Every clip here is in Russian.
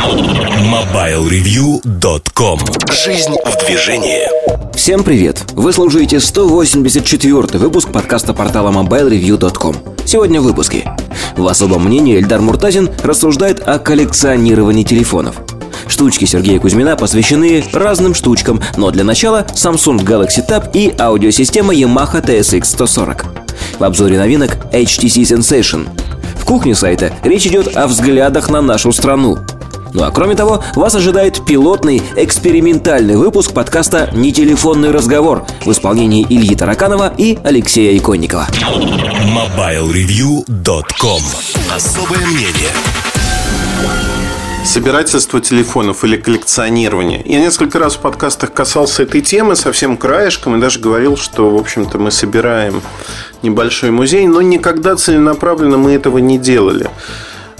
MobileReview.com Жизнь в движении Всем привет! Вы слушаете 184 выпуск подкаста портала MobileReview.com Сегодня в выпуске В особом мнении Эльдар Муртазин рассуждает о коллекционировании телефонов Штучки Сергея Кузьмина посвящены разным штучкам, но для начала Samsung Galaxy Tab и аудиосистема Yamaha TSX 140. В обзоре новинок HTC Sensation. В кухне сайта речь идет о взглядах на нашу страну. Ну а кроме того, вас ожидает пилотный экспериментальный выпуск подкаста «Не телефонный разговор» в исполнении Ильи Тараканова и Алексея Иконникова. MobileReview.com Особое мнение собирательство телефонов или коллекционирование. Я несколько раз в подкастах касался этой темы совсем краешком и даже говорил, что, в общем-то, мы собираем небольшой музей, но никогда целенаправленно мы этого не делали.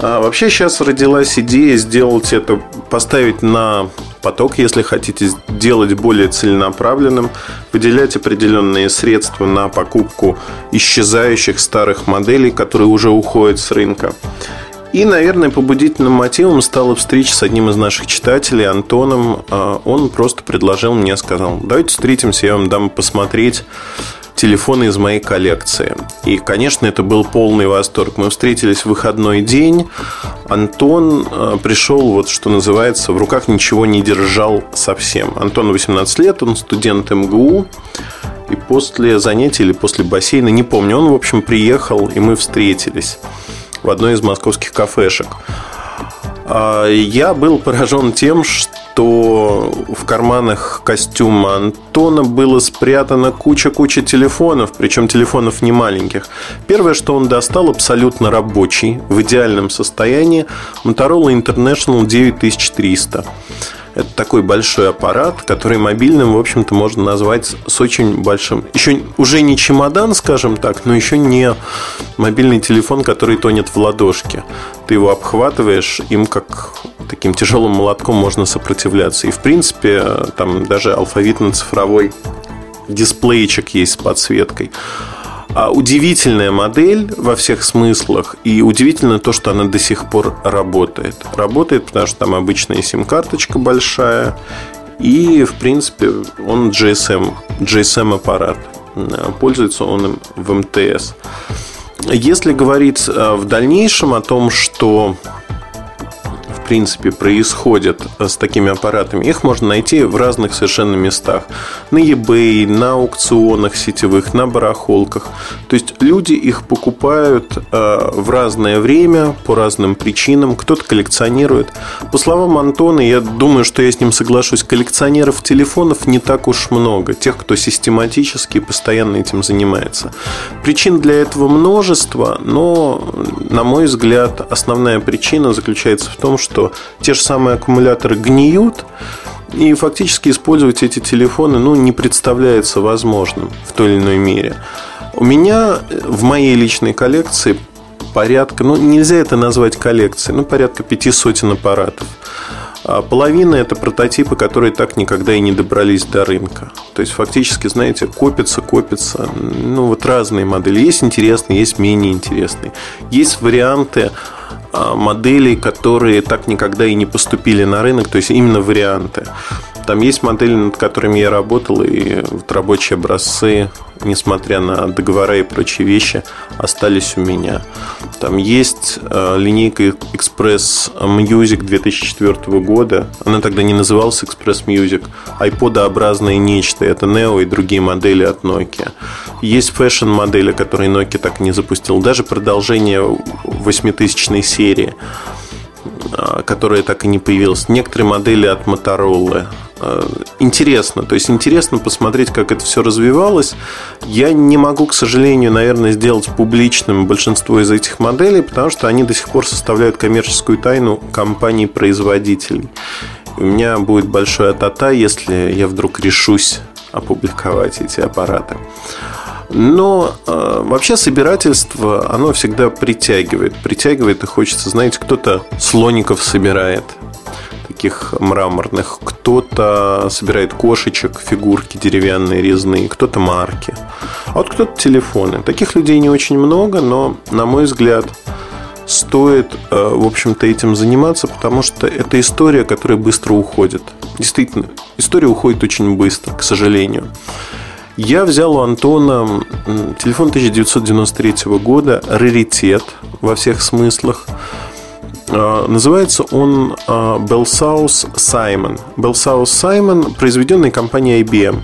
А вообще сейчас родилась идея сделать это, поставить на поток, если хотите сделать более целенаправленным, выделять определенные средства на покупку исчезающих старых моделей, которые уже уходят с рынка. И, наверное, побудительным мотивом стала встреча с одним из наших читателей, Антоном. А, он просто предложил мне, сказал, давайте встретимся, я вам дам посмотреть телефоны из моей коллекции. И, конечно, это был полный восторг. Мы встретились в выходной день. Антон а, пришел, вот что называется, в руках ничего не держал совсем. Антон 18 лет, он студент МГУ. И после занятий или после бассейна, не помню, он, в общем, приехал, и мы встретились в одной из московских кафешек. А, я был поражен тем, что в карманах костюма Антона было спрятано куча-куча телефонов, причем телефонов не маленьких. Первое, что он достал, абсолютно рабочий, в идеальном состоянии, Motorola International 9300. Это такой большой аппарат, который мобильным, в общем-то, можно назвать с очень большим... Еще уже не чемодан, скажем так, но еще не мобильный телефон, который тонет в ладошке. Ты его обхватываешь, им как таким тяжелым молотком можно сопротивляться. И, в принципе, там даже алфавитно-цифровой дисплейчик есть с подсветкой. А удивительная модель во всех смыслах. И удивительно то, что она до сих пор работает. Работает, потому что там обычная сим-карточка большая. И, в принципе, он GSM, GSM аппарат. Пользуется он им в МТС. Если говорить э, в дальнейшем о том, что принципе, происходят э, с такими аппаратами, их можно найти в разных совершенно местах. На eBay, на аукционах сетевых, на барахолках. То есть люди их покупают э, в разное время, по разным причинам. Кто-то коллекционирует. По словам Антона, я думаю, что я с ним соглашусь, коллекционеров телефонов не так уж много. Тех, кто систематически и постоянно этим занимается. Причин для этого множество, но, на мой взгляд, основная причина заключается в том, что что те же самые аккумуляторы гниют, и фактически использовать эти телефоны ну, не представляется возможным в той или иной мере. У меня в моей личной коллекции порядка, ну нельзя это назвать коллекцией, ну порядка пяти сотен аппаратов. А половина это прототипы, которые так никогда и не добрались до рынка. То есть фактически, знаете, копится, копится. Ну вот разные модели. Есть интересные, есть менее интересные. Есть варианты моделей, которые так никогда и не поступили на рынок, то есть именно варианты. Там есть модели, над которыми я работал, и вот рабочие образцы, несмотря на договора и прочие вещи, остались у меня. Там есть э, линейка Express Music 2004 года. Она тогда не называлась Express Music. iPod-образное нечто. Это Neo и другие модели от Nokia. Есть фэшн-модели, которые Nokia так и не запустил. Даже продолжение 8000 серии которая так и не появилась. Некоторые модели от Motorola Э, интересно. То есть интересно посмотреть, как это все развивалось. Я не могу, к сожалению, наверное, сделать публичным большинство из этих моделей, потому что они до сих пор составляют коммерческую тайну компаний-производителей. У меня будет большое тата, если я вдруг решусь опубликовать эти аппараты. Но э, вообще собирательство, оно всегда притягивает. Притягивает и хочется, знаете, кто-то слоников собирает, таких мраморных. Кто-то собирает кошечек, фигурки деревянные, резные, кто-то марки. А вот кто-то телефоны. Таких людей не очень много, но, на мой взгляд, стоит, э, в общем-то, этим заниматься, потому что это история, которая быстро уходит. Действительно, история уходит очень быстро, к сожалению. Я взял у Антона телефон 1993 года, раритет во всех смыслах. А, называется он Belsaus Simon. Belsaus Simon, произведенный компанией IBM.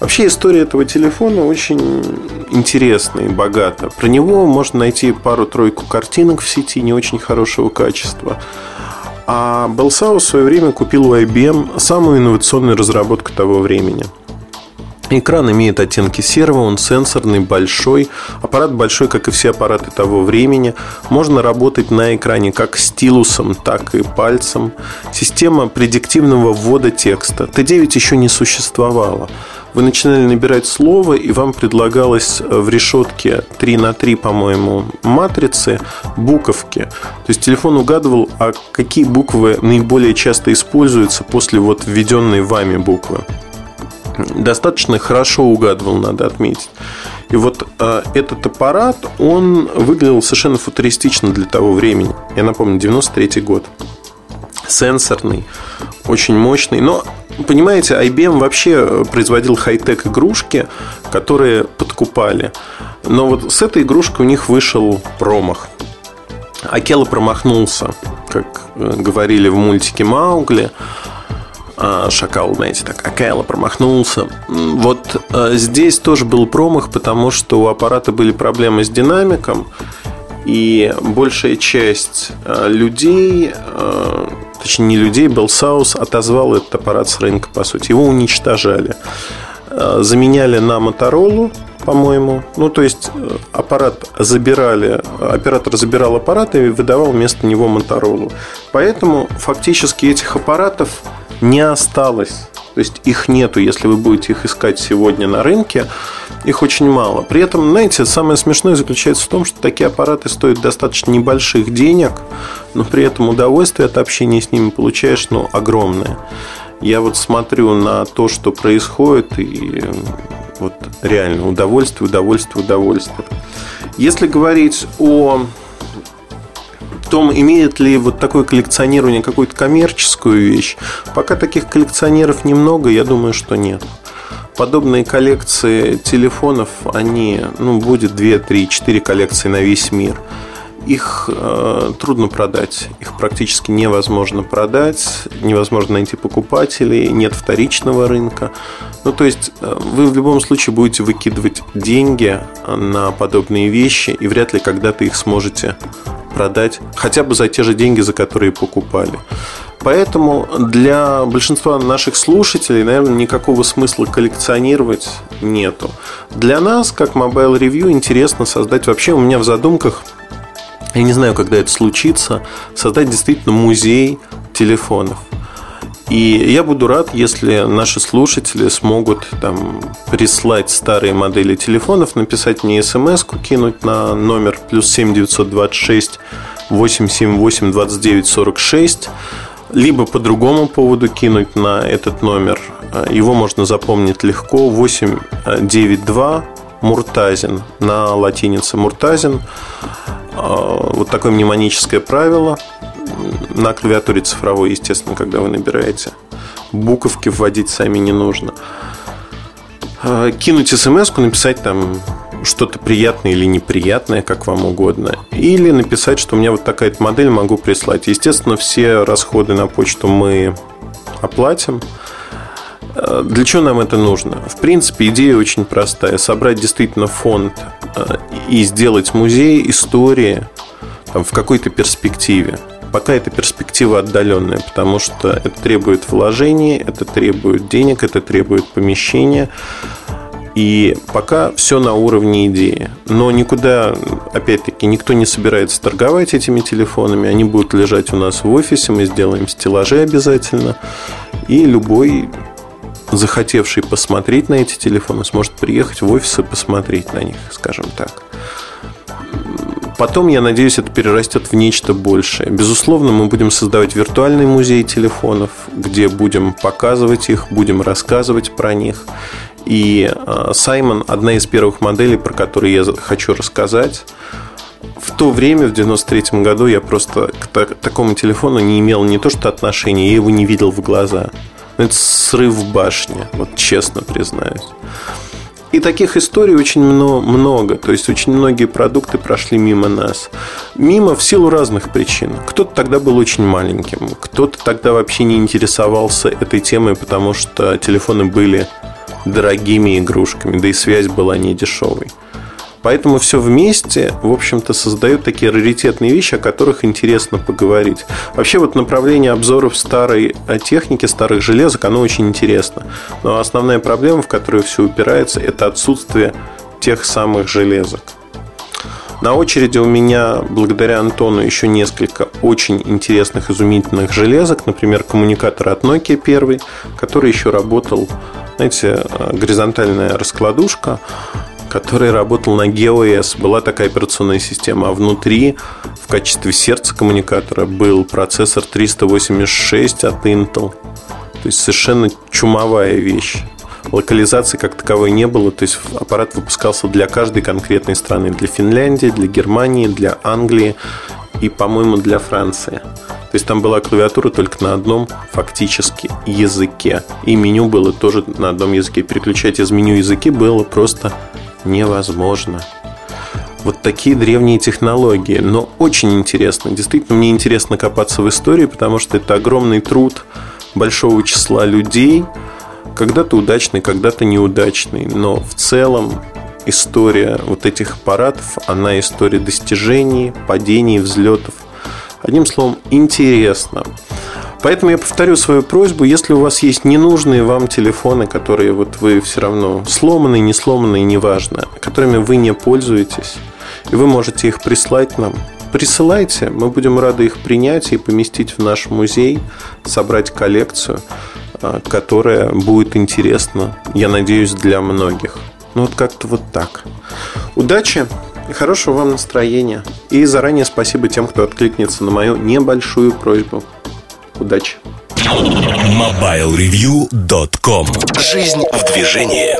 Вообще история этого телефона очень интересная и богата. Про него можно найти пару-тройку картинок в сети не очень хорошего качества. А Belsaus в свое время купил у IBM самую инновационную разработку того времени – Экран имеет оттенки серого, он сенсорный, большой. Аппарат большой, как и все аппараты того времени. Можно работать на экране как стилусом, так и пальцем. Система предиктивного ввода текста. Т9 еще не существовало. Вы начинали набирать слово, и вам предлагалось в решетке 3 на 3, по-моему, матрицы буковки. То есть телефон угадывал, а какие буквы наиболее часто используются после вот введенной вами буквы достаточно хорошо угадывал, надо отметить. И вот э, этот аппарат, он выглядел совершенно футуристично для того времени. Я напомню, 93 год. Сенсорный, очень мощный. Но, понимаете, IBM вообще производил хай-тек игрушки, которые подкупали. Но вот с этой игрушкой у них вышел промах. Акела промахнулся, как э, говорили в мультике Маугли. А, шакал, знаете, так, Акайла промахнулся. Вот а, здесь тоже был промах, потому что у аппарата были проблемы с динамиком, и большая часть а, людей, точнее не людей, Белсаус отозвал этот аппарат с рынка, по сути. Его уничтожали. Заменяли на Моторолу, по-моему. Ну, то есть аппарат забирали, оператор забирал аппарат и выдавал вместо него Моторолу. Поэтому фактически этих аппаратов не осталось. То есть их нету, если вы будете их искать сегодня на рынке, их очень мало. При этом, знаете, самое смешное заключается в том, что такие аппараты стоят достаточно небольших денег, но при этом удовольствие от общения с ними получаешь, ну, огромное. Я вот смотрю на то, что происходит, и вот реально удовольствие, удовольствие, удовольствие. Если говорить о том, имеет ли вот такое коллекционирование какую-то коммерческую вещь, пока таких коллекционеров немного, я думаю, что нет. Подобные коллекции телефонов, они, ну, будет 2, 3, 4 коллекции на весь мир. Их э, трудно продать, их практически невозможно продать, невозможно найти покупателей, нет вторичного рынка. Ну, то есть, э, вы в любом случае будете выкидывать деньги на подобные вещи, и вряд ли когда-то их сможете продать хотя бы за те же деньги, за которые покупали. Поэтому для большинства наших слушателей, наверное, никакого смысла коллекционировать нету. Для нас, как Mobile Review, интересно создать вообще у меня в задумках, я не знаю, когда это случится, создать действительно музей телефонов. И я буду рад, если наши слушатели смогут там прислать старые модели телефонов, написать мне смс кинуть на номер плюс 7 926 878 29 46 либо по другому поводу кинуть на этот номер. Его можно запомнить легко. 892 Муртазин на латинице Муртазин. Вот такое мнемоническое правило – на клавиатуре цифровой, естественно, когда вы набираете. Буковки вводить сами не нужно. А, кинуть смс написать там что-то приятное или неприятное, как вам угодно. Или написать, что у меня вот такая-то модель, могу прислать. Естественно, все расходы на почту мы оплатим. А, для чего нам это нужно? В принципе, идея очень простая. Собрать действительно фонд а, и сделать музей истории там, в какой-то перспективе пока эта перспектива отдаленная, потому что это требует вложений, это требует денег, это требует помещения. И пока все на уровне идеи. Но никуда, опять-таки, никто не собирается торговать этими телефонами. Они будут лежать у нас в офисе, мы сделаем стеллажи обязательно. И любой захотевший посмотреть на эти телефоны сможет приехать в офис и посмотреть на них, скажем так. Потом, я надеюсь, это перерастет в нечто большее. Безусловно, мы будем создавать виртуальный музей телефонов, где будем показывать их, будем рассказывать про них. И Саймон, одна из первых моделей, про которые я хочу рассказать, в то время, в 93 году, я просто к такому телефону не имел не то что отношения, я его не видел в глаза. Это срыв башни, вот честно признаюсь. И таких историй очень много. То есть очень многие продукты прошли мимо нас. Мимо в силу разных причин. Кто-то тогда был очень маленьким, кто-то тогда вообще не интересовался этой темой, потому что телефоны были дорогими игрушками, да и связь была не дешевой. Поэтому все вместе, в общем-то, создают такие раритетные вещи, о которых интересно поговорить. Вообще вот направление обзоров старой э, техники, старых железок, оно очень интересно. Но основная проблема, в которую все упирается, это отсутствие тех самых железок. На очереди у меня, благодаря Антону, еще несколько очень интересных, изумительных железок. Например, коммуникатор от Nokia первый, который еще работал, знаете, э, горизонтальная раскладушка который работал на GeoS. Была такая операционная система, а внутри в качестве сердца коммуникатора был процессор 386 от Intel. То есть совершенно чумовая вещь. Локализации как таковой не было, то есть аппарат выпускался для каждой конкретной страны. Для Финляндии, для Германии, для Англии и, по-моему, для Франции. То есть там была клавиатура только на одном фактически языке. И меню было тоже на одном языке. Переключать из меню языки было просто невозможно. Вот такие древние технологии. Но очень интересно. Действительно, мне интересно копаться в истории, потому что это огромный труд большого числа людей. Когда-то удачный, когда-то неудачный. Но в целом история вот этих аппаратов, она история достижений, падений, взлетов. Одним словом, интересно. Поэтому я повторю свою просьбу, если у вас есть ненужные вам телефоны, которые вот вы все равно сломанные, не сломанные, неважно, которыми вы не пользуетесь, и вы можете их прислать нам, присылайте, мы будем рады их принять и поместить в наш музей, собрать коллекцию, а, которая будет интересна, я надеюсь, для многих. Ну вот как-то вот так. Удачи и хорошего вам настроения. И заранее спасибо тем, кто откликнется на мою небольшую просьбу. Удачи! MobileReview.com Жизнь в движении